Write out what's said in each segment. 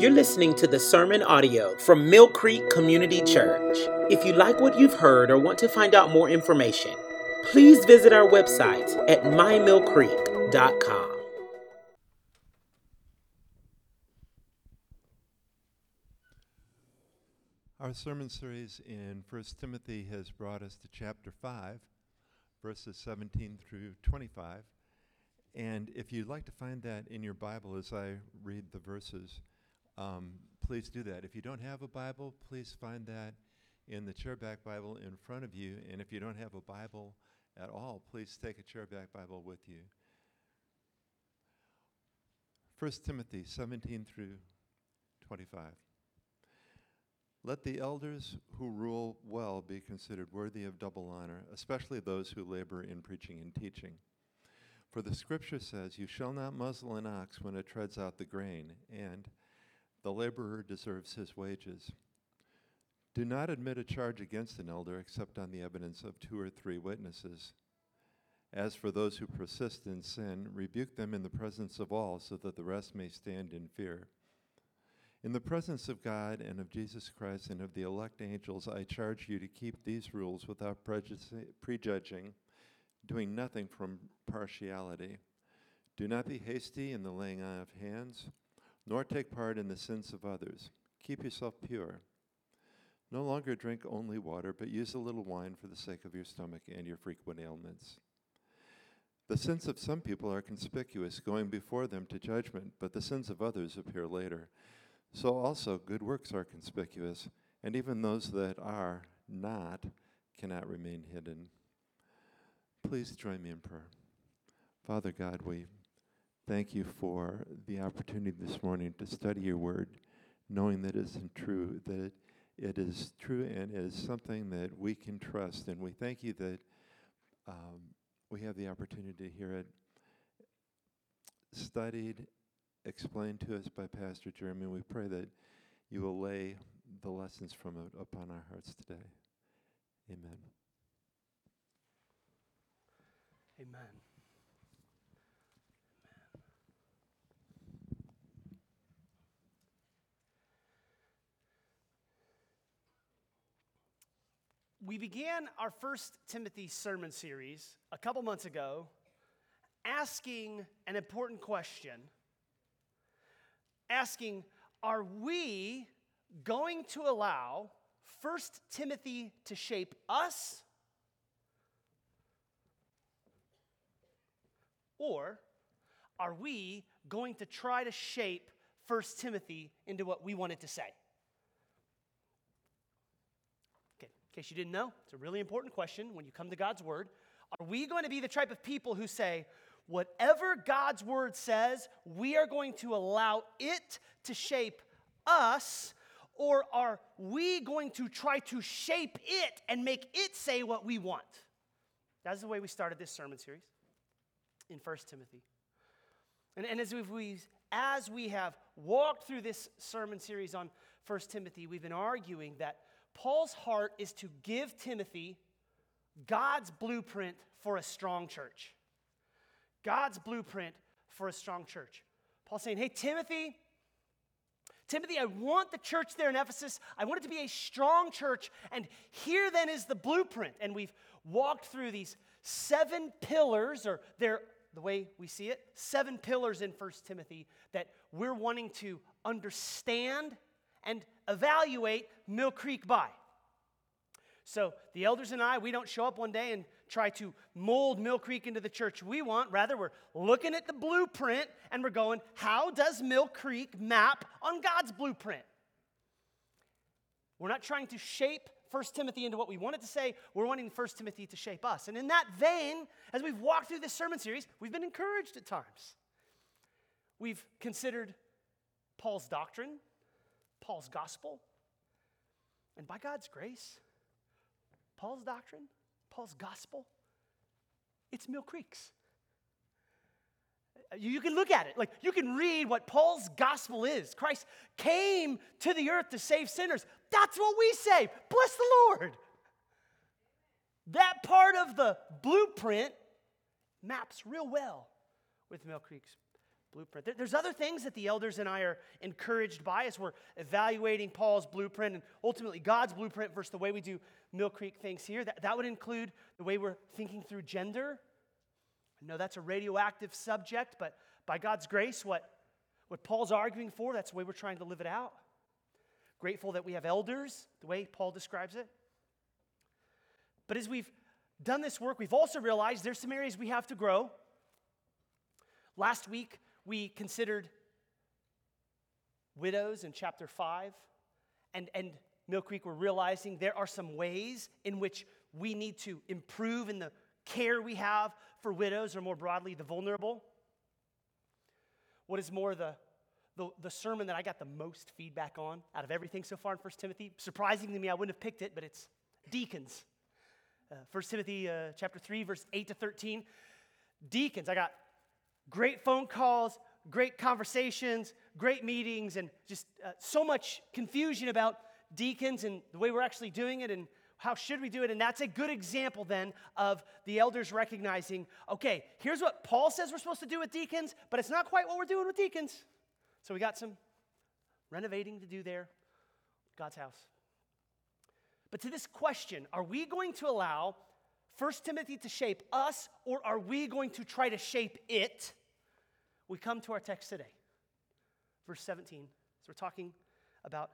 You're listening to the sermon audio from Mill Creek Community Church. If you like what you've heard or want to find out more information, please visit our website at mymillcreek.com. Our sermon series in 1 Timothy has brought us to chapter 5, verses 17 through 25. And if you'd like to find that in your Bible as I read the verses, um, please do that. If you don't have a Bible, please find that in the chairback Bible in front of you. And if you don't have a Bible at all, please take a chairback Bible with you. 1 Timothy 17 through 25. Let the elders who rule well be considered worthy of double honor, especially those who labor in preaching and teaching. For the scripture says, You shall not muzzle an ox when it treads out the grain, and the laborer deserves his wages. Do not admit a charge against an elder except on the evidence of two or three witnesses. As for those who persist in sin, rebuke them in the presence of all, so that the rest may stand in fear. In the presence of God and of Jesus Christ and of the elect angels, I charge you to keep these rules without prejudging doing nothing from partiality. Do not be hasty in the laying on of hands, nor take part in the sins of others. Keep yourself pure. No longer drink only water, but use a little wine for the sake of your stomach and your frequent ailments. The sins of some people are conspicuous, going before them to judgment, but the sins of others appear later. So also good works are conspicuous, and even those that are not cannot remain hidden. Please join me in prayer. Father God, we thank you for the opportunity this morning to study your word, knowing that it isn't true, that it, it is true and is something that we can trust. And we thank you that um, we have the opportunity to hear it studied, explained to us by Pastor Jeremy. We pray that you will lay the lessons from it upon our hearts today. Amen. Amen. We began our first Timothy sermon series a couple months ago asking an important question asking, Are we going to allow First Timothy to shape us Or are we going to try to shape 1 Timothy into what we want it to say? Okay, in case you didn't know, it's a really important question when you come to God's Word. Are we going to be the type of people who say, whatever God's Word says, we are going to allow it to shape us? Or are we going to try to shape it and make it say what we want? That's the way we started this sermon series in 1 Timothy. And, and as, we've, as we have walked through this sermon series on 1 Timothy, we've been arguing that Paul's heart is to give Timothy God's blueprint for a strong church. God's blueprint for a strong church. Paul's saying, Hey, Timothy, Timothy, I want the church there in Ephesus. I want it to be a strong church. And here then is the blueprint. And we've walked through these seven pillars, or they're the way we see it, seven pillars in 1 Timothy that we're wanting to understand and evaluate Mill Creek by. So the elders and I, we don't show up one day and try to mold Mill Creek into the church we want. Rather, we're looking at the blueprint and we're going, how does Mill Creek map on God's blueprint? We're not trying to shape 1 Timothy into what we wanted to say. We're wanting 1 Timothy to shape us. And in that vein, as we've walked through this sermon series, we've been encouraged at times. We've considered Paul's doctrine, Paul's gospel, and by God's grace, Paul's doctrine, Paul's gospel, it's Mill Creek's. Uh, you can look at it. Like, you can read what Paul's gospel is. Christ came to the earth to save sinners. That's what we say. Bless the Lord. That part of the blueprint maps real well with Mill Creek's blueprint. There- There's other things that the elders and I are encouraged by as we're evaluating Paul's blueprint and ultimately God's blueprint versus the way we do Mill Creek things here. That, that would include the way we're thinking through gender. I know that's a radioactive subject, but by God's grace, what, what Paul's arguing for, that's the way we're trying to live it out. Grateful that we have elders, the way Paul describes it. But as we've done this work, we've also realized there's some areas we have to grow. Last week, we considered widows in chapter 5. And, and Mill Creek, we're realizing there are some ways in which we need to improve in the care we have for widows, or more broadly, the vulnerable. What is more, the, the, the sermon that I got the most feedback on out of everything so far in 1 Timothy, surprising to me, I wouldn't have picked it, but it's deacons. Uh, 1 Timothy uh, chapter 3, verse 8 to 13. Deacons, I got great phone calls, great conversations, great meetings, and just uh, so much confusion about deacons and the way we're actually doing it and how should we do it. And that's a good example then of the elders recognizing okay, here's what Paul says we're supposed to do with deacons, but it's not quite what we're doing with deacons. So we got some renovating to do there, God's house. But to this question, are we going to allow 1 Timothy to shape us, or are we going to try to shape it? We come to our text today, verse 17. So we're talking about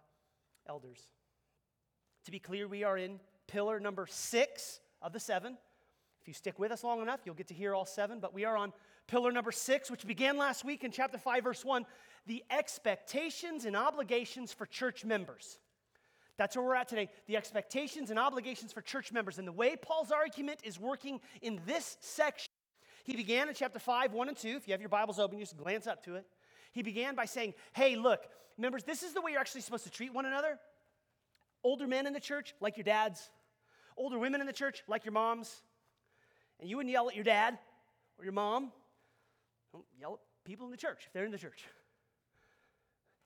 elders. To be clear, we are in pillar number six of the seven. If you stick with us long enough, you'll get to hear all seven, but we are on pillar number six, which began last week in chapter 5, verse 1 the expectations and obligations for church members. That's where we're at today. The expectations and obligations for church members. And the way Paul's argument is working in this section, he began in chapter 5, 1 and 2. If you have your Bibles open, you just glance up to it. He began by saying, Hey, look, members, this is the way you're actually supposed to treat one another. Older men in the church, like your dads. Older women in the church, like your moms. And you wouldn't yell at your dad or your mom. Don't yell at people in the church if they're in the church.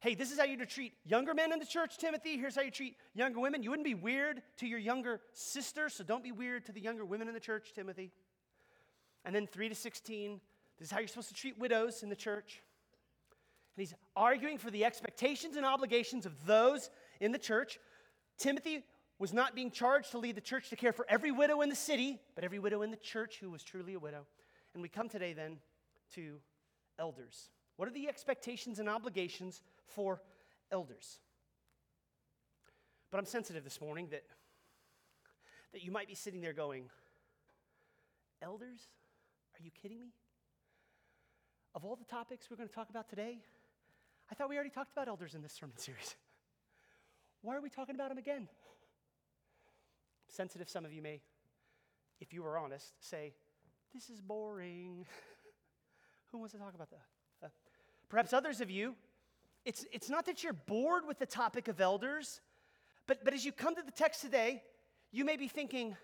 Hey, this is how you treat younger men in the church, Timothy. Here's how you treat younger women. You wouldn't be weird to your younger sister, so don't be weird to the younger women in the church, Timothy. And then 3 to 16, this is how you're supposed to treat widows in the church. And he's arguing for the expectations and obligations of those in the church. Timothy was not being charged to lead the church to care for every widow in the city, but every widow in the church who was truly a widow. And we come today then to elders. What are the expectations and obligations for elders? But I'm sensitive this morning that, that you might be sitting there going, Elders? Are you kidding me? Of all the topics we're going to talk about today, I thought we already talked about elders in this sermon series. Why are we talking about them again? Sensitive, some of you may, if you were honest, say, This is boring. Who wants to talk about that? Uh, perhaps others of you, it's, it's not that you're bored with the topic of elders, but, but as you come to the text today, you may be thinking,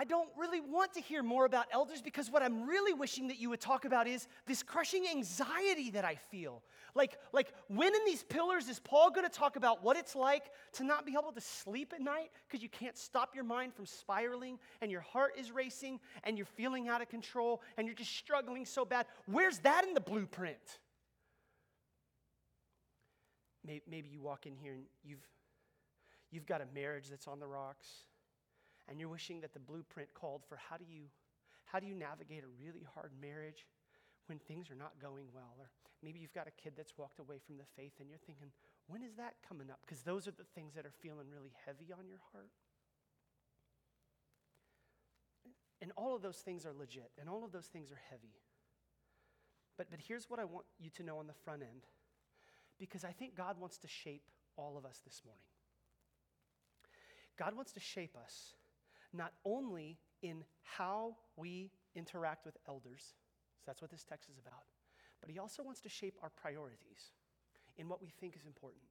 I don't really want to hear more about elders because what I'm really wishing that you would talk about is this crushing anxiety that I feel. Like, like when in these pillars is Paul going to talk about what it's like to not be able to sleep at night because you can't stop your mind from spiraling and your heart is racing and you're feeling out of control and you're just struggling so bad? Where's that in the blueprint? Maybe you walk in here and you've, you've got a marriage that's on the rocks and you're wishing that the blueprint called for how do you how do you navigate a really hard marriage when things are not going well? Or maybe you've got a kid that's walked away from the faith and you're thinking when is that coming up? Because those are the things that are feeling really heavy on your heart. And all of those things are legit and all of those things are heavy. But but here's what i want you to know on the front end because i think god wants to shape all of us this morning god wants to shape us not only in how we interact with elders, so that's what this text is about, but he also wants to shape our priorities in what we think is important.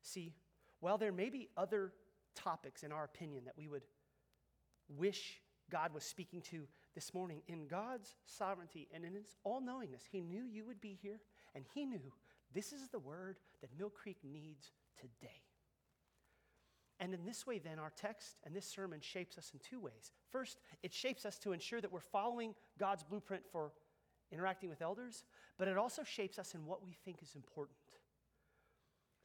See, while there may be other topics, in our opinion, that we would wish God was speaking to this morning, in God's sovereignty and in his all knowingness, he knew you would be here, and he knew this is the word that Mill Creek needs today. And in this way, then, our text and this sermon shapes us in two ways. First, it shapes us to ensure that we're following God's blueprint for interacting with elders, but it also shapes us in what we think is important.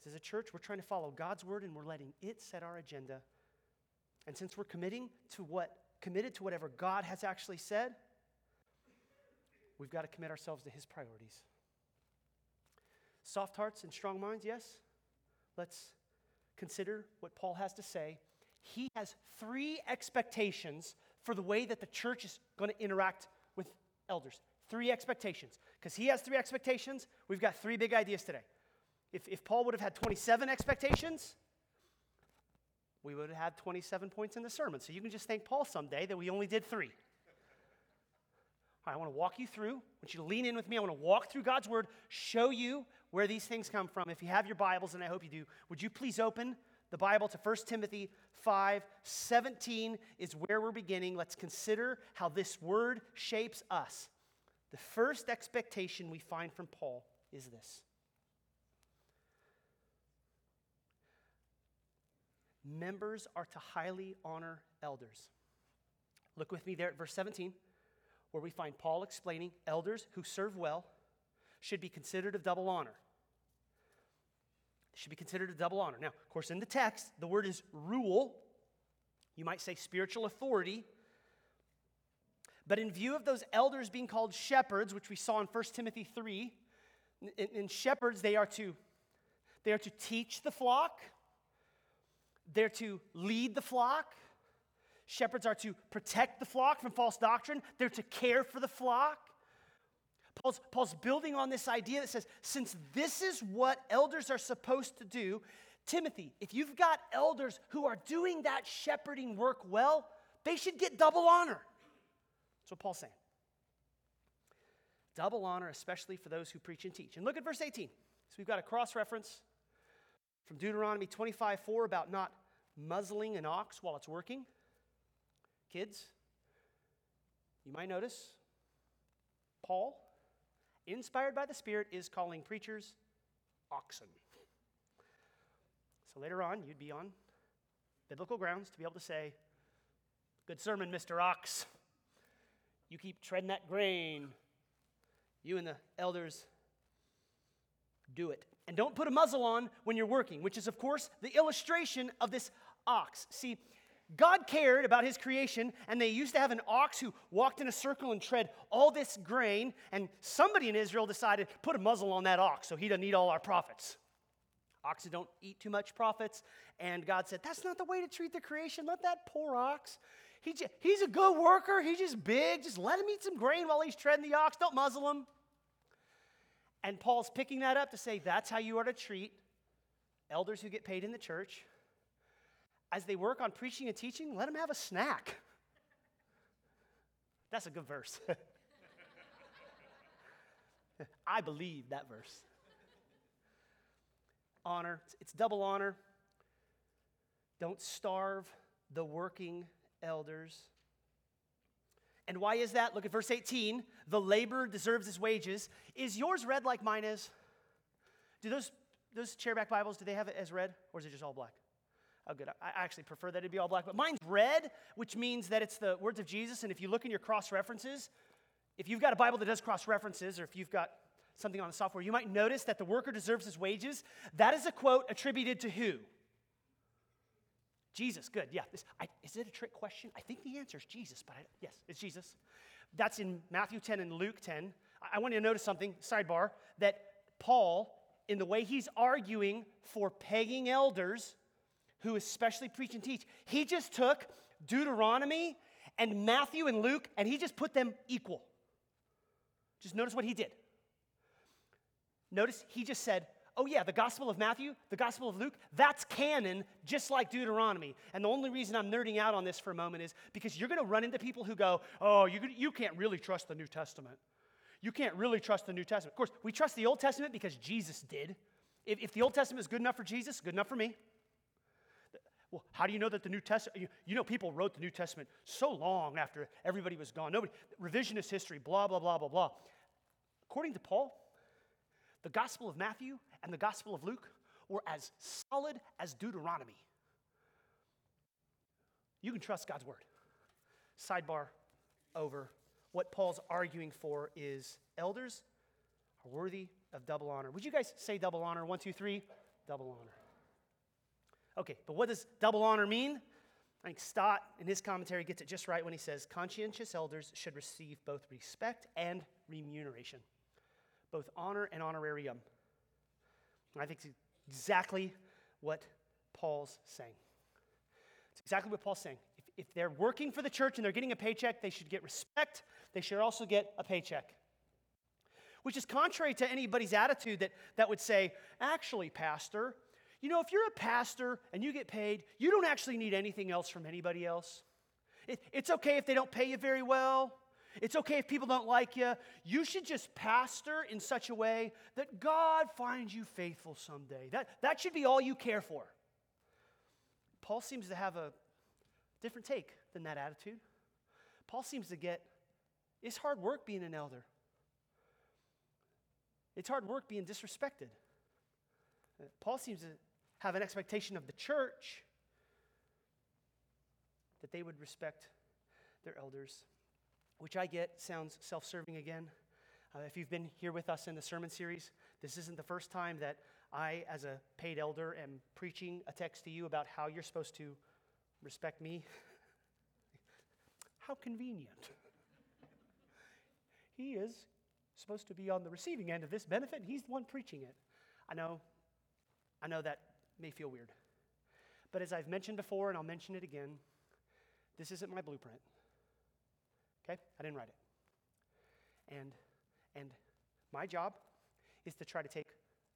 As a church, we're trying to follow God's word and we're letting it set our agenda. And since we're committing to what committed to whatever God has actually said, we've got to commit ourselves to his priorities. Soft hearts and strong minds, yes? Let's consider what Paul has to say. He has three expectations for the way that the church is going to interact with elders. Three expectations. Because he has three expectations, we've got three big ideas today. If, if Paul would have had 27 expectations, we would have had 27 points in the sermon. So you can just thank Paul someday that we only did three. I want to walk you through. I want you to lean in with me. I want to walk through God's word, show you where these things come from. If you have your Bibles, and I hope you do, would you please open the Bible to 1 Timothy 5 17 is where we're beginning. Let's consider how this word shapes us. The first expectation we find from Paul is this members are to highly honor elders. Look with me there at verse 17 where we find Paul explaining elders who serve well should be considered of double honor. Should be considered a double honor. Now, of course, in the text, the word is rule. You might say spiritual authority. But in view of those elders being called shepherds, which we saw in 1 Timothy 3, in, in shepherds, they are to they are to teach the flock, they're to lead the flock, Shepherds are to protect the flock from false doctrine, they're to care for the flock. Paul's, Paul's building on this idea that says, since this is what elders are supposed to do, Timothy, if you've got elders who are doing that shepherding work well, they should get double honor. That's what Paul's saying. Double honor, especially for those who preach and teach. And look at verse 18. So we've got a cross reference from Deuteronomy 25 4 about not muzzling an ox while it's working. Kids, you might notice Paul, inspired by the Spirit, is calling preachers oxen. So later on, you'd be on biblical grounds to be able to say, Good sermon, Mr. Ox. You keep treading that grain. You and the elders do it. And don't put a muzzle on when you're working, which is, of course, the illustration of this ox. See, God cared about his creation, and they used to have an ox who walked in a circle and tread all this grain. And somebody in Israel decided, put a muzzle on that ox so he doesn't eat all our profits. Oxen don't eat too much profits. And God said, That's not the way to treat the creation. Let that poor ox. He just, he's a good worker. He's just big. Just let him eat some grain while he's treading the ox. Don't muzzle him. And Paul's picking that up to say, That's how you are to treat elders who get paid in the church as they work on preaching and teaching, let them have a snack. That's a good verse. I believe that verse. Honor, it's double honor. Don't starve the working elders. And why is that? Look at verse 18. The laborer deserves his wages. Is yours red like mine is? Do those, those chairback Bibles, do they have it as red or is it just all black? Oh, good. I actually prefer that it be all black, but mine's red, which means that it's the words of Jesus. And if you look in your cross references, if you've got a Bible that does cross references, or if you've got something on the software, you might notice that the worker deserves his wages. That is a quote attributed to who? Jesus. Good. Yeah. This, I, is it a trick question? I think the answer is Jesus, but I, yes, it's Jesus. That's in Matthew 10 and Luke 10. I, I want you to notice something, sidebar, that Paul, in the way he's arguing for pegging elders, who especially preach and teach, he just took Deuteronomy and Matthew and Luke and he just put them equal. Just notice what he did. Notice he just said, Oh, yeah, the Gospel of Matthew, the Gospel of Luke, that's canon, just like Deuteronomy. And the only reason I'm nerding out on this for a moment is because you're going to run into people who go, Oh, you, you can't really trust the New Testament. You can't really trust the New Testament. Of course, we trust the Old Testament because Jesus did. If, if the Old Testament is good enough for Jesus, good enough for me. Well, how do you know that the New Testament, you, you, know, people wrote the New Testament so long after everybody was gone. Nobody, revisionist history, blah, blah, blah, blah, blah. According to Paul, the Gospel of Matthew and the Gospel of Luke were as solid as Deuteronomy. you can trust God's word. Sidebar over. What Paul's arguing for is elders are worthy of double honor. Would you guys say double honor? One, two, three. Double honor. Okay, but what does double honor mean? I think Stott, in his commentary, gets it just right when he says conscientious elders should receive both respect and remuneration, both honor and honorarium. And I think it's exactly what Paul's saying. It's exactly what Paul's saying. If, if they're working for the church and they're getting a paycheck, they should get respect. They should also get a paycheck. Which is contrary to anybody's attitude that, that would say, actually, Pastor, you know, if you're a pastor and you get paid, you don't actually need anything else from anybody else. It, it's okay if they don't pay you very well. It's okay if people don't like you. You should just pastor in such a way that God finds you faithful someday. That, that should be all you care for. Paul seems to have a different take than that attitude. Paul seems to get it's hard work being an elder, it's hard work being disrespected. Uh, Paul seems to have an expectation of the church that they would respect their elders, which I get sounds self serving again. Uh, if you've been here with us in the sermon series, this isn't the first time that I, as a paid elder, am preaching a text to you about how you're supposed to respect me. how convenient. he is supposed to be on the receiving end of this benefit, and he's the one preaching it. I know, I know that may feel weird. But as I've mentioned before, and I'll mention it again, this isn't my blueprint. Okay? I didn't write it. And, and my job is to try to take,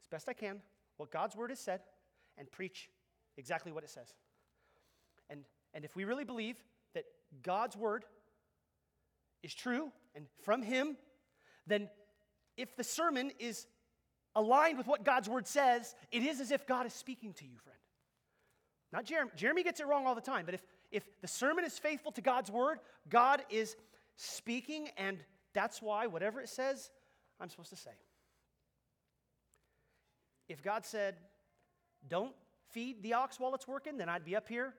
as best I can, what God's word has said and preach exactly what it says. And, and if we really believe that God's word is true and from Him, then if the sermon is aligned with what God's word says, it is as if God is speaking to you, friend. Not Jeremy. Jeremy gets it wrong all the time, but if, if the sermon is faithful to God's word, God is speaking, and that's why whatever it says, I'm supposed to say. If God said, don't feed the ox while it's working, then I'd be up here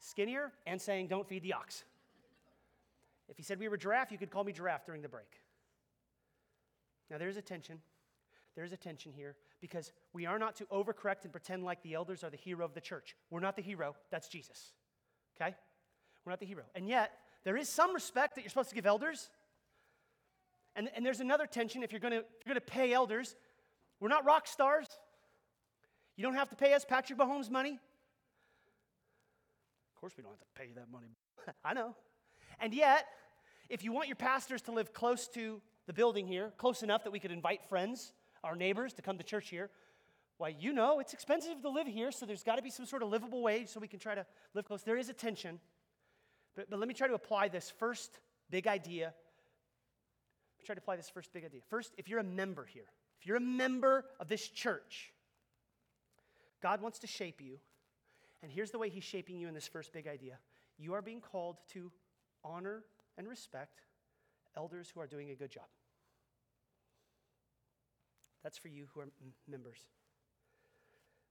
skinnier and saying, don't feed the ox. If he said we were giraffe, you could call me giraffe during the break. Now there's a tension there's a tension here because we are not to overcorrect and pretend like the elders are the hero of the church. We're not the hero, that's Jesus. Okay? We're not the hero. And yet, there is some respect that you're supposed to give elders. And, and there's another tension if you're going to pay elders. We're not rock stars. You don't have to pay us Patrick Mahomes money. Of course, we don't have to pay you that money. I know. And yet, if you want your pastors to live close to the building here, close enough that we could invite friends our neighbors to come to church here. Why, you know, it's expensive to live here, so there's got to be some sort of livable wage so we can try to live close. There is a tension. But, but let me try to apply this first big idea. Let me try to apply this first big idea. First, if you're a member here, if you're a member of this church, God wants to shape you. And here's the way He's shaping you in this first big idea you are being called to honor and respect elders who are doing a good job. That's for you who are members.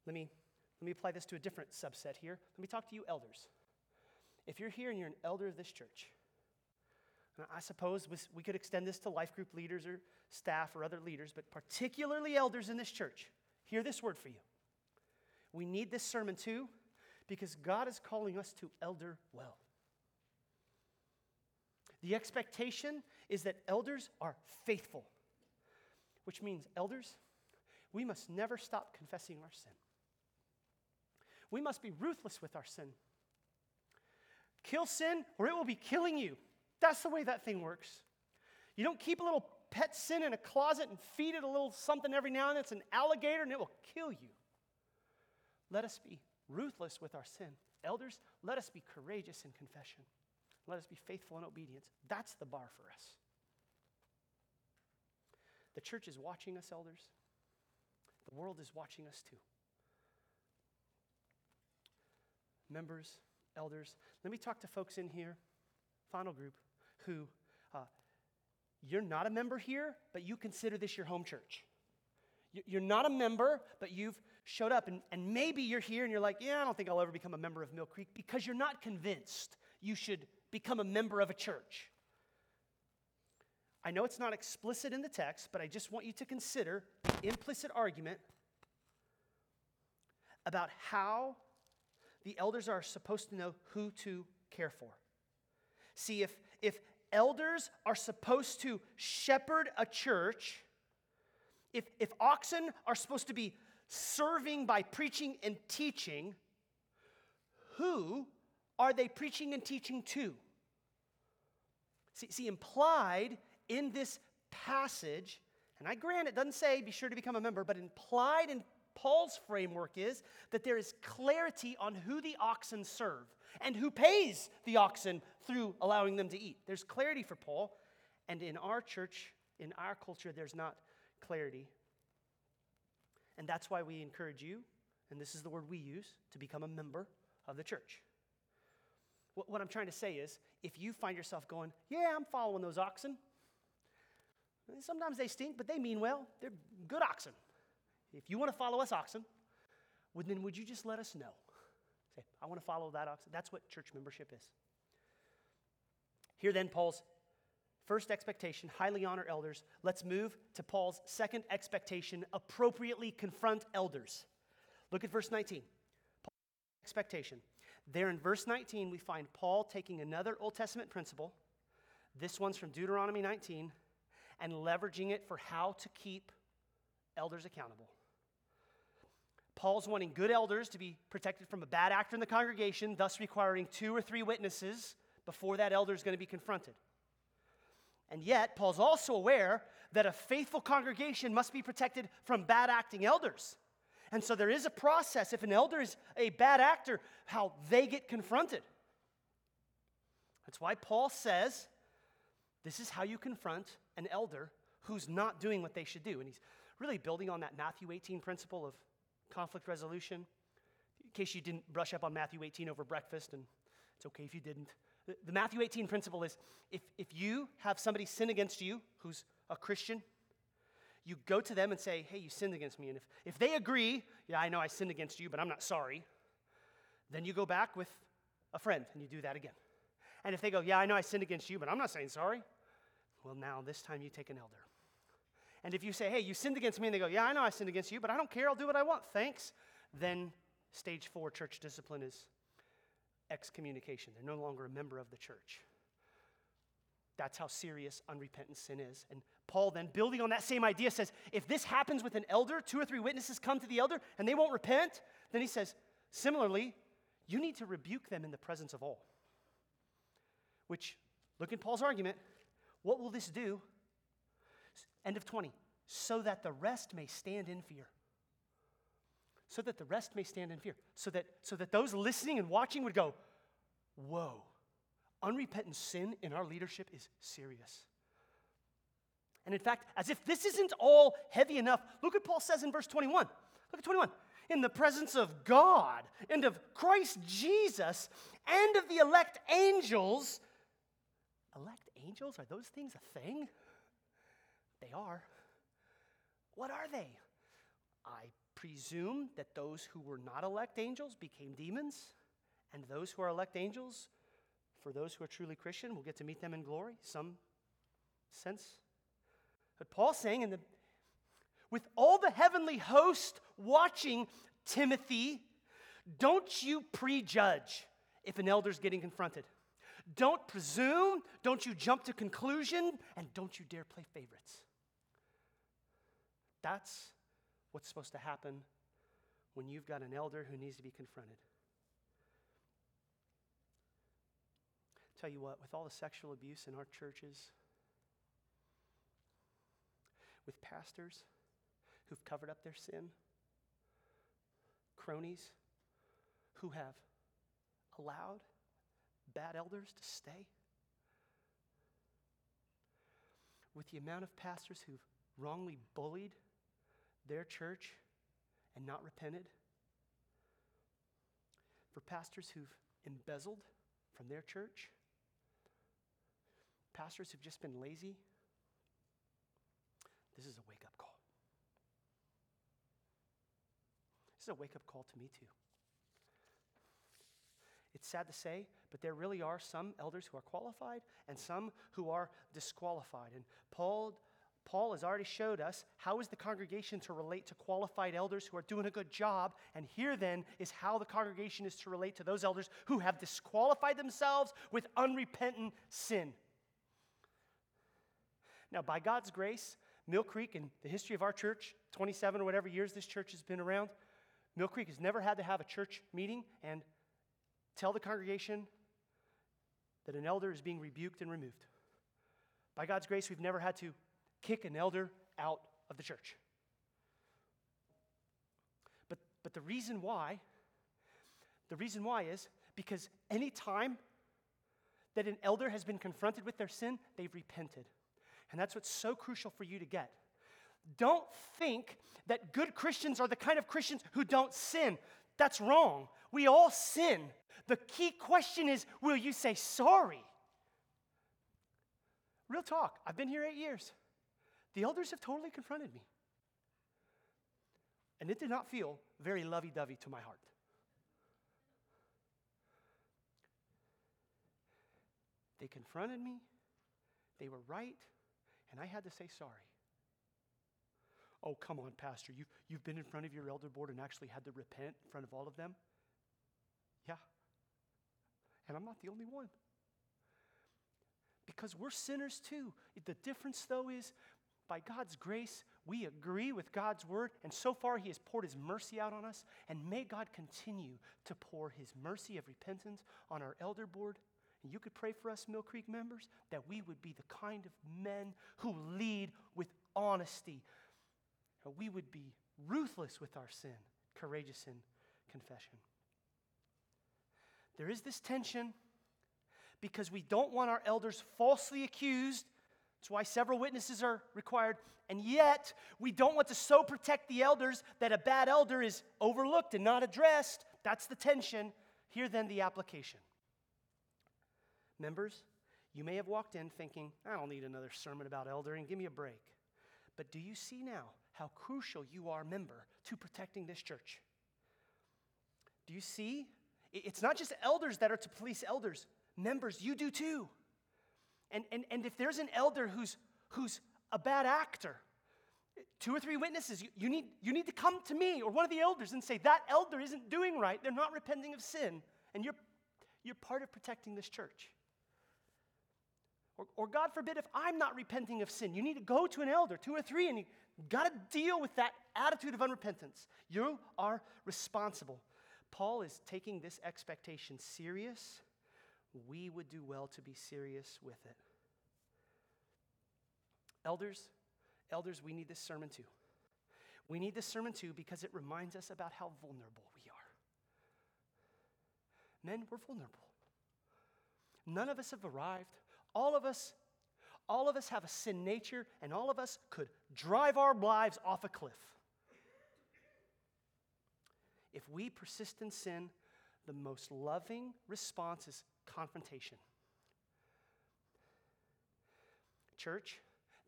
Let me, let me apply this to a different subset here. Let me talk to you, elders. If you're here and you're an elder of this church, I suppose we could extend this to life group leaders or staff or other leaders, but particularly elders in this church. Hear this word for you. We need this sermon too because God is calling us to elder well. The expectation is that elders are faithful which means, elders, we must never stop confessing our sin. We must be ruthless with our sin. Kill sin, or it will be killing you. That's the way that thing works. You don't keep a little pet sin in a closet and feed it a little something every now and then. It's an alligator and it will kill you. Let us be ruthless with our sin. Elders, let us be courageous in confession. Let us be faithful in obedience. That's the bar for us. The church is watching us, elders. The world is watching us too. Members, elders, let me talk to folks in here, final group, who uh, you're not a member here, but you consider this your home church. You- You're not a member, but you've showed up. And, and maybe you're here and you're like, yeah, I don't think I'll ever become a member of Mill Creek because you're not convinced you should become a member of a church. I know it's not explicit in the text, but I just want you to consider the implicit argument about how the elders are supposed to know who to care for. See, if, if elders are supposed to shepherd a church, if, if oxen are supposed to be serving by preaching and teaching, who are they preaching and teaching to? See, see, implied in this passage, and I grant it doesn't say be sure to become a member, but implied in Paul's framework is that there is clarity on who the oxen serve and who pays the oxen through allowing them to eat. There's clarity for Paul, and in our church, in our culture, there's not clarity. And that's why we encourage you, and this is the word we use, to become a member of the church. What, I'm trying to say is if you find yourself going, Yeah, I'm following those oxen, sometimes they stink, but they mean well. They're good oxen. If you want to follow us, oxen, well, then would you just let us know? Say, I want to follow that oxen. That's what church membership is. Here then, Paul's first expectation highly honor elders. Let's move to Paul's second expectation appropriately confront elders. Look at verse 19. Paul's expectation. There in verse 19, we find Paul taking another Old Testament principle. This one's from Deuteronomy 19, and leveraging it for how to keep elders accountable. Paul's wanting good elders to be protected from a bad actor in the congregation, thus requiring two or three witnesses before that elder is going to be confronted. And yet, Paul's also aware that a faithful congregation must be protected from bad acting elders. And so there is a process, if an elder is a bad actor, how they get confronted. That's why Paul says this is how you confront an elder who's not doing what they should do. And he's really building on that Matthew 18 principle of conflict resolution. In case you didn't brush up on Matthew 18 over breakfast, and it's okay if you didn't. The, the Matthew 18 principle is if, if you have somebody sin against you who's a Christian, you go to them and say, Hey, you sinned against me. And if, if they agree, Yeah, I know I sinned against you, but I'm not sorry, then you go back with a friend and you do that again. And if they go, Yeah, I know I sinned against you, but I'm not saying sorry, well, now this time you take an elder. And if you say, Hey, you sinned against me, and they go, Yeah, I know I sinned against you, but I don't care, I'll do what I want, thanks, then stage four church discipline is excommunication. They're no longer a member of the church. That's how serious unrepentant sin is. And Paul, then, building on that same idea, says if this happens with an elder, two or three witnesses come to the elder and they won't repent, then he says, similarly, you need to rebuke them in the presence of all. Which, look at Paul's argument. What will this do? End of 20. So that the rest may stand in fear. So that the rest may stand in fear. So that, so that those listening and watching would go, whoa, unrepentant sin in our leadership is serious. And in fact, as if this isn't all heavy enough, look what Paul says in verse 21. Look at 21. In the presence of God and of Christ Jesus and of the elect angels. Elect angels? Are those things a thing? They are. What are they? I presume that those who were not elect angels became demons, and those who are elect angels, for those who are truly Christian, will get to meet them in glory. Some sense. But Paul's saying, in the, with all the heavenly host watching Timothy, don't you prejudge if an elder's getting confronted. Don't presume, don't you jump to conclusion, and don't you dare play favorites. That's what's supposed to happen when you've got an elder who needs to be confronted. Tell you what, with all the sexual abuse in our churches, with pastors who've covered up their sin, cronies who have allowed bad elders to stay, with the amount of pastors who've wrongly bullied their church and not repented, for pastors who've embezzled from their church, pastors who've just been lazy, this is a wake up call. This is a wake up call to me, too. It's sad to say, but there really are some elders who are qualified and some who are disqualified. And Paul, Paul has already showed us how is the congregation to relate to qualified elders who are doing a good job. And here then is how the congregation is to relate to those elders who have disqualified themselves with unrepentant sin. Now, by God's grace, Mill Creek, in the history of our church, 27 or whatever years this church has been around, Mill Creek has never had to have a church meeting and tell the congregation that an elder is being rebuked and removed. By God's grace, we've never had to kick an elder out of the church. But, but the reason why, the reason why is because any time that an elder has been confronted with their sin, they've repented. And that's what's so crucial for you to get. Don't think that good Christians are the kind of Christians who don't sin. That's wrong. We all sin. The key question is will you say sorry? Real talk. I've been here eight years. The elders have totally confronted me. And it did not feel very lovey dovey to my heart. They confronted me, they were right, and I had to say sorry. Oh, come on, Pastor. You've, you've been in front of your elder board and actually had to repent in front of all of them? Yeah. And I'm not the only one. Because we're sinners too. The difference, though, is by God's grace, we agree with God's word, and so far He has poured His mercy out on us. And may God continue to pour His mercy of repentance on our elder board. And you could pray for us, Mill Creek members, that we would be the kind of men who lead with honesty. We would be ruthless with our sin, courageous in confession. There is this tension because we don't want our elders falsely accused. That's why several witnesses are required. And yet, we don't want to so protect the elders that a bad elder is overlooked and not addressed. That's the tension. Here, then, the application. Members, you may have walked in thinking, I don't need another sermon about eldering, give me a break. But do you see now how crucial you are, member, to protecting this church? Do you see it's not just elders that are to police elders, members, you do too. And, and, and if there's an elder who's, who's a bad actor, two or three witnesses, you, you, need, you need to come to me or one of the elders and say, that elder isn't doing right. They're not repenting of sin. And you're, you're part of protecting this church. Or, or God forbid, if I'm not repenting of sin, you need to go to an elder, two or three, and got to deal with that attitude of unrepentance. You are responsible. Paul is taking this expectation serious. We would do well to be serious with it. Elders, elders, we need this sermon too. We need this sermon too because it reminds us about how vulnerable we are. Men, we're vulnerable. None of us have arrived. All of us, all of us have a sin nature, and all of us could drive our lives off a cliff. If we persist in sin, the most loving response is confrontation. Church,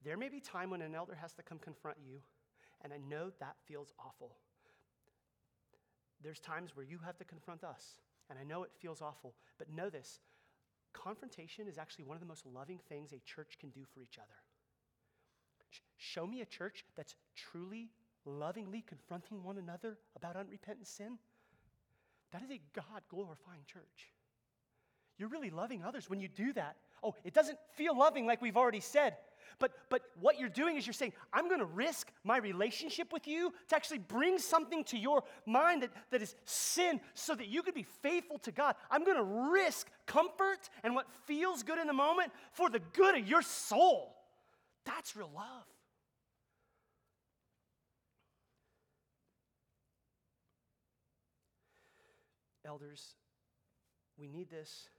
there may be time when an elder has to come confront you, and I know that feels awful. There's times where you have to confront us, and I know it feels awful, but know this confrontation is actually one of the most loving things a church can do for each other. Show me a church that's truly lovingly confronting one another about unrepentant sin, that is a God glorifying church. You're really loving others when you do that. Oh, it doesn't feel loving like we've already said. But, but what you're doing is you're saying, I'm going to risk my relationship with you to actually bring something to your mind that, that is sin so that you could be faithful to God. I'm going to risk comfort and what feels good in the moment for the good of your soul. That's real love. Elders, we need this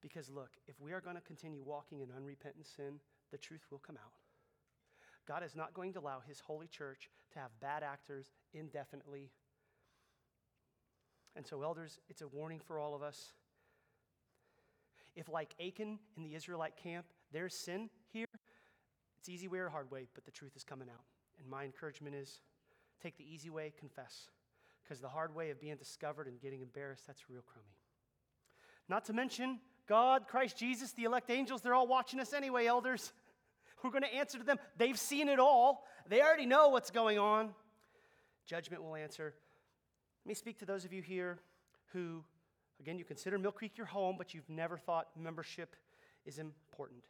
because look, if we are going to continue walking in unrepentant sin, the truth will come out. God is not going to allow his holy church to have bad actors indefinitely. And so, elders, it's a warning for all of us. If, like Achan in the Israelite camp, there's sin here, it's easy way or hard way, but the truth is coming out. And my encouragement is take the easy way, confess Because the hard way of being discovered and getting embarrassed, that's real crummy. Not to mention, God, Christ Jesus, the elect angels, they're all watching us anyway, elders. We're going to answer to them. They've seen it all, they already know what's going on. Judgment will answer. Let me speak to those of you here who, again, you consider Mill Creek your home, but you've never thought membership is important.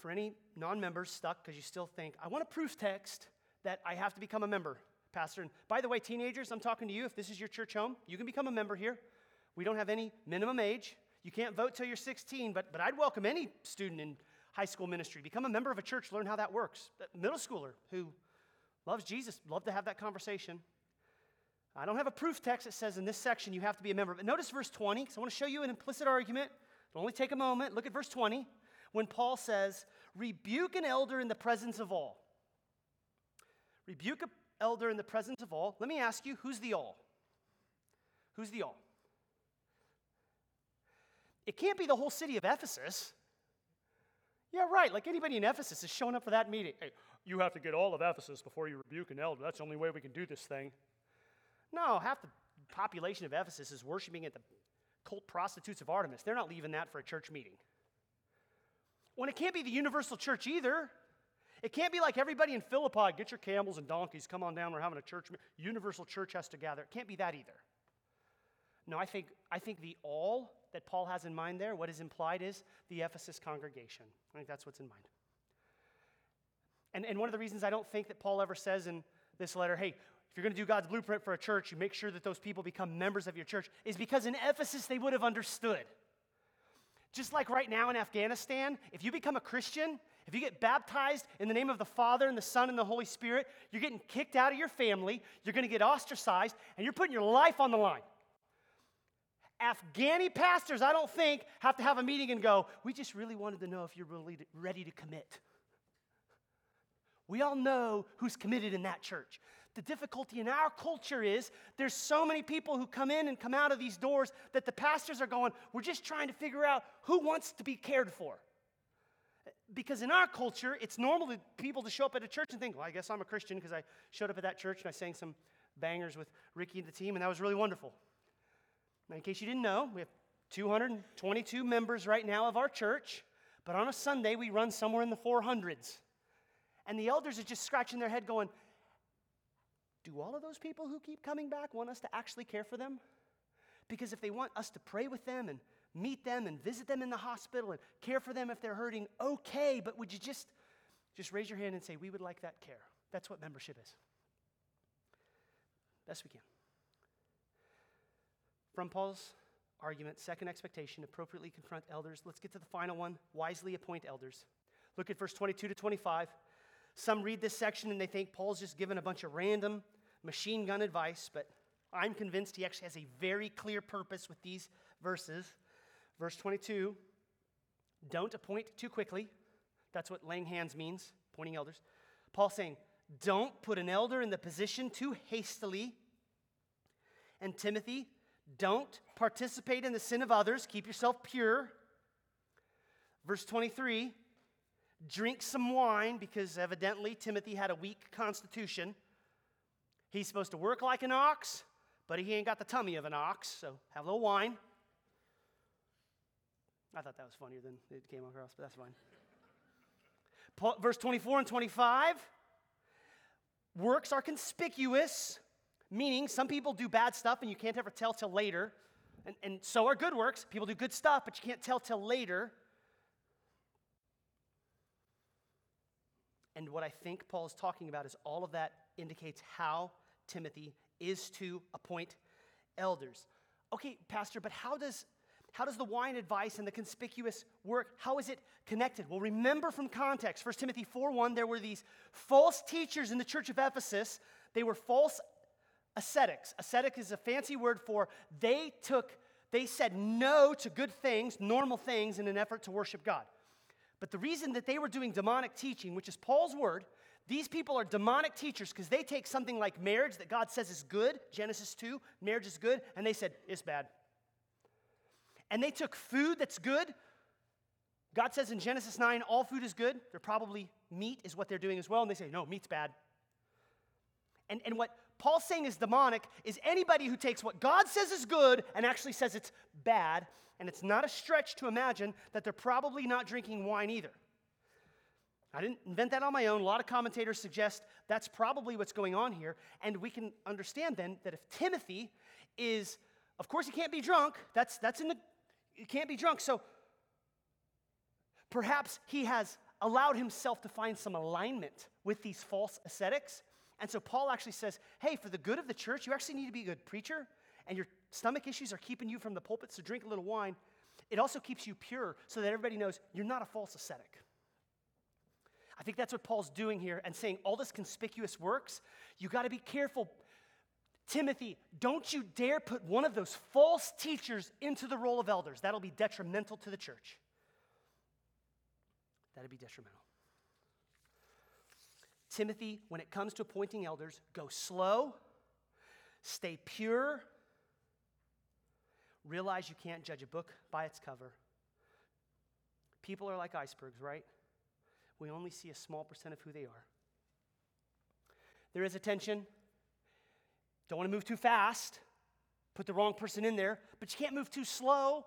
For any non members stuck because you still think, I want a proof text that I have to become a member, Pastor. And by the way, teenagers, I'm talking to you. If this is your church home, you can become a member here. We don't have any minimum age. You can't vote till you're 16, but, but I'd welcome any student in high school ministry. Become a member of a church, learn how that works. A middle schooler who loves Jesus, love to have that conversation. I don't have a proof text that says in this section you have to be a member. But notice verse 20, because I want to show you an implicit argument. It'll only take a moment. Look at verse 20 when Paul says, Rebuke an elder in the presence of all. Rebuke an elder in the presence of all. Let me ask you, who's the all? Who's the all? It can't be the whole city of Ephesus. Yeah, right. Like anybody in Ephesus is showing up for that meeting. Hey, you have to get all of Ephesus before you rebuke an elder. That's the only way we can do this thing. No, half the population of Ephesus is worshiping at the cult prostitutes of Artemis. They're not leaving that for a church meeting. When it can't be the universal church either. It can't be like everybody in Philippi, get your camels and donkeys, come on down, we're having a church. Universal church has to gather. It can't be that either. No, I think, I think the all that Paul has in mind there, what is implied is the Ephesus congregation. I think that's what's in mind. And, and one of the reasons I don't think that Paul ever says in this letter, hey, if you're going to do God's blueprint for a church, you make sure that those people become members of your church, is because in Ephesus they would have understood. Just like right now in Afghanistan, if you become a Christian, if you get baptized in the name of the Father and the Son and the Holy Spirit, you're getting kicked out of your family, you're going to get ostracized, and you're putting your life on the line. Afghani pastors, I don't think, have to have a meeting and go, We just really wanted to know if you're really ready to commit. We all know who's committed in that church. The difficulty in our culture is there's so many people who come in and come out of these doors that the pastors are going, we're just trying to figure out who wants to be cared for. Because in our culture, it's normal for people to show up at a church and think, well, I guess I'm a Christian because I showed up at that church and I sang some bangers with Ricky and the team, and that was really wonderful. Now, in case you didn't know, we have 222 members right now of our church, but on a Sunday, we run somewhere in the 400s. And the elders are just scratching their head going, do all of those people who keep coming back want us to actually care for them? Because if they want us to pray with them and meet them and visit them in the hospital and care for them if they're hurting, okay, but would you just just raise your hand and say we would like that care? That's what membership is. Best we can. From Paul's argument, second expectation, appropriately confront elders. Let's get to the final one wisely appoint elders. Look at verse 22 to 25. Some read this section and they think Paul's just given a bunch of random machine gun advice, but I'm convinced he actually has a very clear purpose with these verses. Verse 22 don't appoint too quickly. That's what laying hands means, pointing elders. Paul saying, don't put an elder in the position too hastily. And Timothy, don't participate in the sin of others. Keep yourself pure. Verse 23 drink some wine because evidently Timothy had a weak constitution. He's supposed to work like an ox, but he ain't got the tummy of an ox, so have a little wine. I thought that was funnier than it came across, but that's fine. Verse 24 and 25 works are conspicuous, meaning some people do bad stuff and you can't ever tell till later. And, and so are good works. People do good stuff, but you can't tell till later. And what I think Paul is talking about is all of that indicates how Timothy is to appoint elders. Okay, Pastor, but how does how does the wine advice and the conspicuous work how is it connected well remember from context 1 timothy 4 1 there were these false teachers in the church of ephesus they were false ascetics ascetic is a fancy word for they took they said no to good things normal things in an effort to worship god but the reason that they were doing demonic teaching, which is Paul's word, these people are demonic teachers because they take something like marriage that God says is good, Genesis 2, marriage is good, and they said it's bad. And they took food that's good. God says in Genesis 9, all food is good. They're probably meat, is what they're doing as well. And they say, no, meat's bad. And, and what Paul's saying is demonic is anybody who takes what God says is good and actually says it's bad. And it's not a stretch to imagine that they're probably not drinking wine either. I didn't invent that on my own. A lot of commentators suggest that's probably what's going on here. And we can understand then that if Timothy is, of course, he can't be drunk. That's, that's in the, he can't be drunk. So perhaps he has allowed himself to find some alignment with these false ascetics. And so Paul actually says, hey, for the good of the church, you actually need to be a good preacher, and your stomach issues are keeping you from the pulpit, so drink a little wine. It also keeps you pure so that everybody knows you're not a false ascetic. I think that's what Paul's doing here and saying all this conspicuous works. You got to be careful. Timothy, don't you dare put one of those false teachers into the role of elders. That'll be detrimental to the church. That'd be detrimental. Timothy, when it comes to appointing elders, go slow, stay pure, realize you can't judge a book by its cover. People are like icebergs, right? We only see a small percent of who they are. There is a tension. Don't want to move too fast, put the wrong person in there, but you can't move too slow.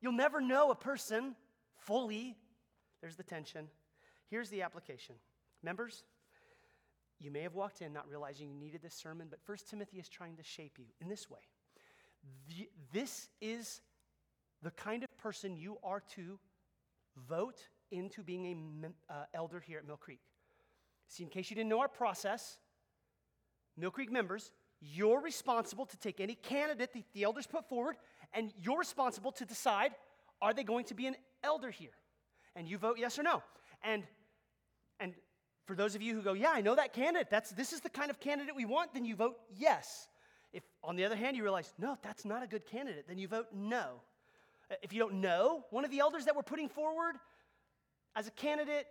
You'll never know a person fully. There's the tension. Here's the application. Members, you may have walked in not realizing you needed this sermon, but First Timothy is trying to shape you in this way. This is the kind of person you are to vote into being a uh, elder here at Mill Creek. See, in case you didn't know our process, Mill Creek members, you're responsible to take any candidate that the elders put forward, and you're responsible to decide are they going to be an elder here? And you vote yes or no. And and for those of you who go, yeah, I know that candidate. That's this is the kind of candidate we want, then you vote yes. If on the other hand you realize, no, that's not a good candidate, then you vote no. Uh, if you don't know one of the elders that we're putting forward as a candidate,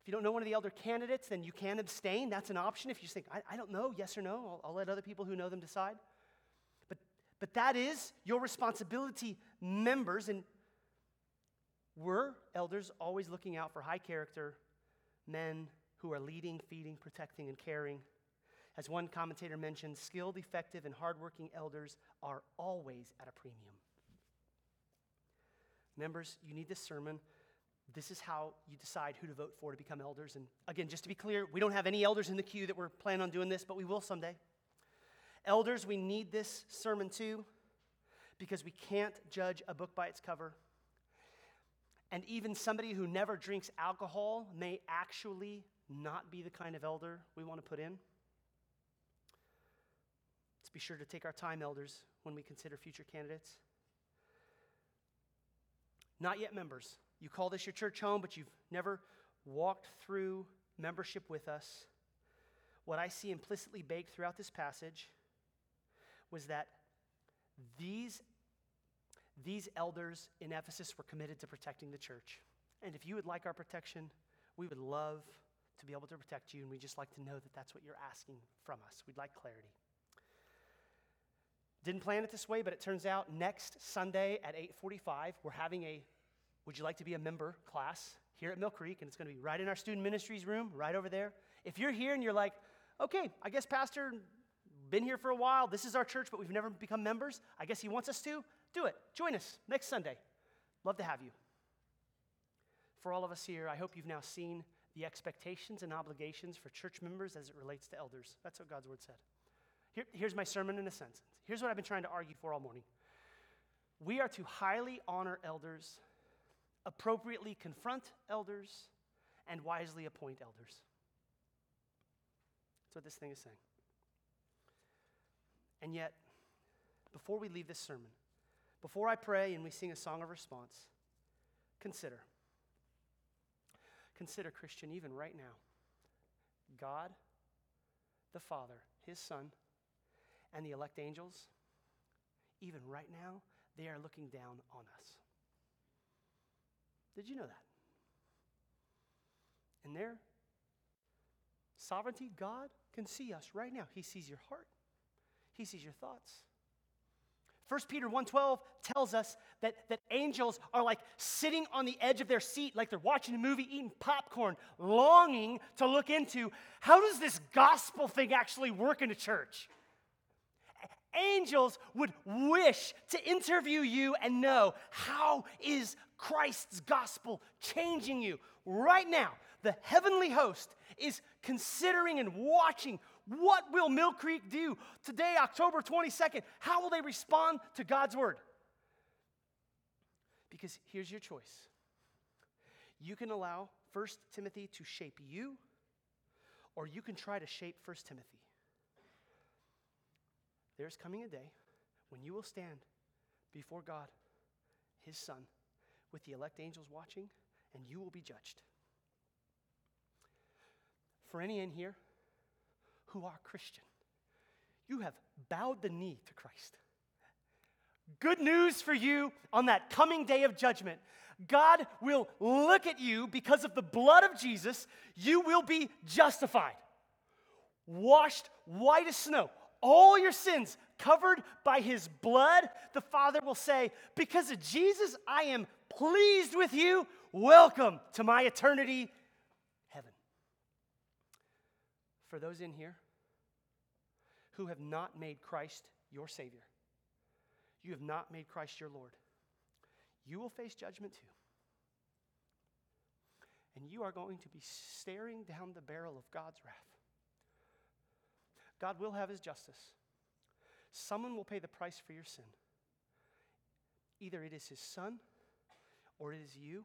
if you don't know one of the elder candidates, then you can abstain. That's an option. If you just think, I, I don't know, yes or no, I'll, I'll let other people who know them decide. But, but that is your responsibility, members. And we're elders always looking out for high character men who are leading, feeding, protecting, and caring. As one commentator mentioned, skilled, effective, and hardworking elders are always at a premium. Members, you need this sermon this is how you decide who to vote for to become elders. And again, just to be clear, we don't have any elders in the queue that we're planning on doing this, but we will someday. Elders, we need this sermon too because we can't judge a book by its cover. And even somebody who never drinks alcohol may actually not be the kind of elder we want to put in. Let's be sure to take our time, elders, when we consider future candidates. Not yet members. You call this your church home, but you've never walked through membership with us. What I see implicitly baked throughout this passage was that these, these elders in Ephesus were committed to protecting the church. And if you would like our protection, we would love to be able to protect you, and we'd just like to know that that's what you're asking from us. We'd like clarity. Didn't plan it this way, but it turns out next Sunday at 8:45 we're having a would you like to be a member class here at Mill Creek? And it's going to be right in our student ministries room, right over there. If you're here and you're like, okay, I guess Pastor, been here for a while, this is our church, but we've never become members, I guess he wants us to, do it. Join us next Sunday. Love to have you. For all of us here, I hope you've now seen the expectations and obligations for church members as it relates to elders. That's what God's word said. Here, here's my sermon in a sentence. Here's what I've been trying to argue for all morning. We are to highly honor elders appropriately confront elders, and wisely appoint elders. That's what this thing is saying. And yet, before we leave this sermon, before I pray and we sing a song of response, consider. Consider, Christian, even right now, God, the Father, His Son, and the elect angels, even right now, they are looking down on us. Did you know that? In their sovereignty, God can see us right now. He sees your heart, He sees your thoughts. 1 Peter 1:12 tells us that, that angels are like sitting on the edge of their seat, like they're watching a movie, eating popcorn, longing to look into how does this gospel thing actually work in a church? Angels would wish to interview you and know how is Christ's gospel changing you right now. The heavenly host is considering and watching what will Mill Creek do today, October 22nd? How will they respond to God's word? Because here's your choice. You can allow 1 Timothy to shape you, or you can try to shape 1 Timothy. There's coming a day when you will stand before God, His Son, with the elect angels watching, and you will be judged. For any in here who are Christian, you have bowed the knee to Christ. Good news for you on that coming day of judgment. God will look at you because of the blood of Jesus. You will be justified, washed white as snow. All your sins covered by his blood. The Father will say, Because of Jesus, I am pleased with you. Welcome to my eternity heaven. For those in here who have not made Christ your Savior, you have not made Christ your Lord, you will face judgment too. And you are going to be staring down the barrel of God's wrath. God will have his justice. Someone will pay the price for your sin. Either it is his son or it is you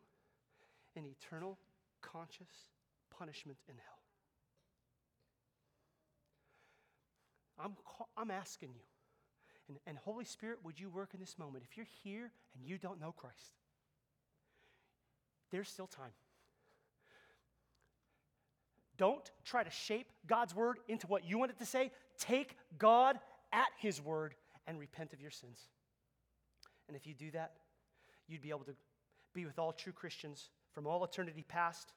in eternal conscious punishment in hell. I'm, I'm asking you, and, and Holy Spirit, would you work in this moment? If you're here and you don't know Christ, there's still time. Don't try to shape God's word into what you want it to say. Take God at his word and repent of your sins. And if you do that, you'd be able to be with all true Christians from all eternity past,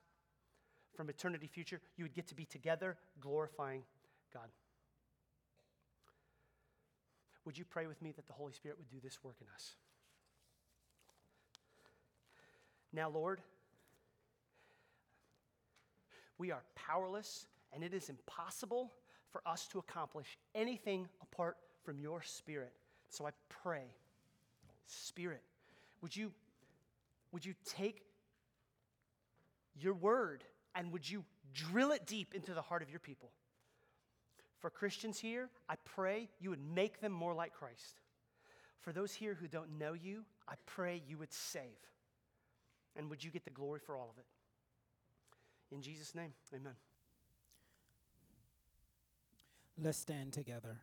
from eternity future. You would get to be together glorifying God. Would you pray with me that the Holy Spirit would do this work in us? Now, Lord, we are powerless and it is impossible for us to accomplish anything apart from your Spirit. So I pray, Spirit, would you, would you take your word and would you drill it deep into the heart of your people? For Christians here, I pray you would make them more like Christ. For those here who don't know you, I pray you would save. And would you get the glory for all of it? In Jesus' name, amen. Let's stand together.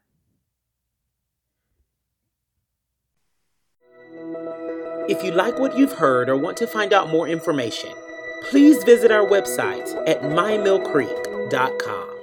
If you like what you've heard or want to find out more information, please visit our website at mymillcreek.com.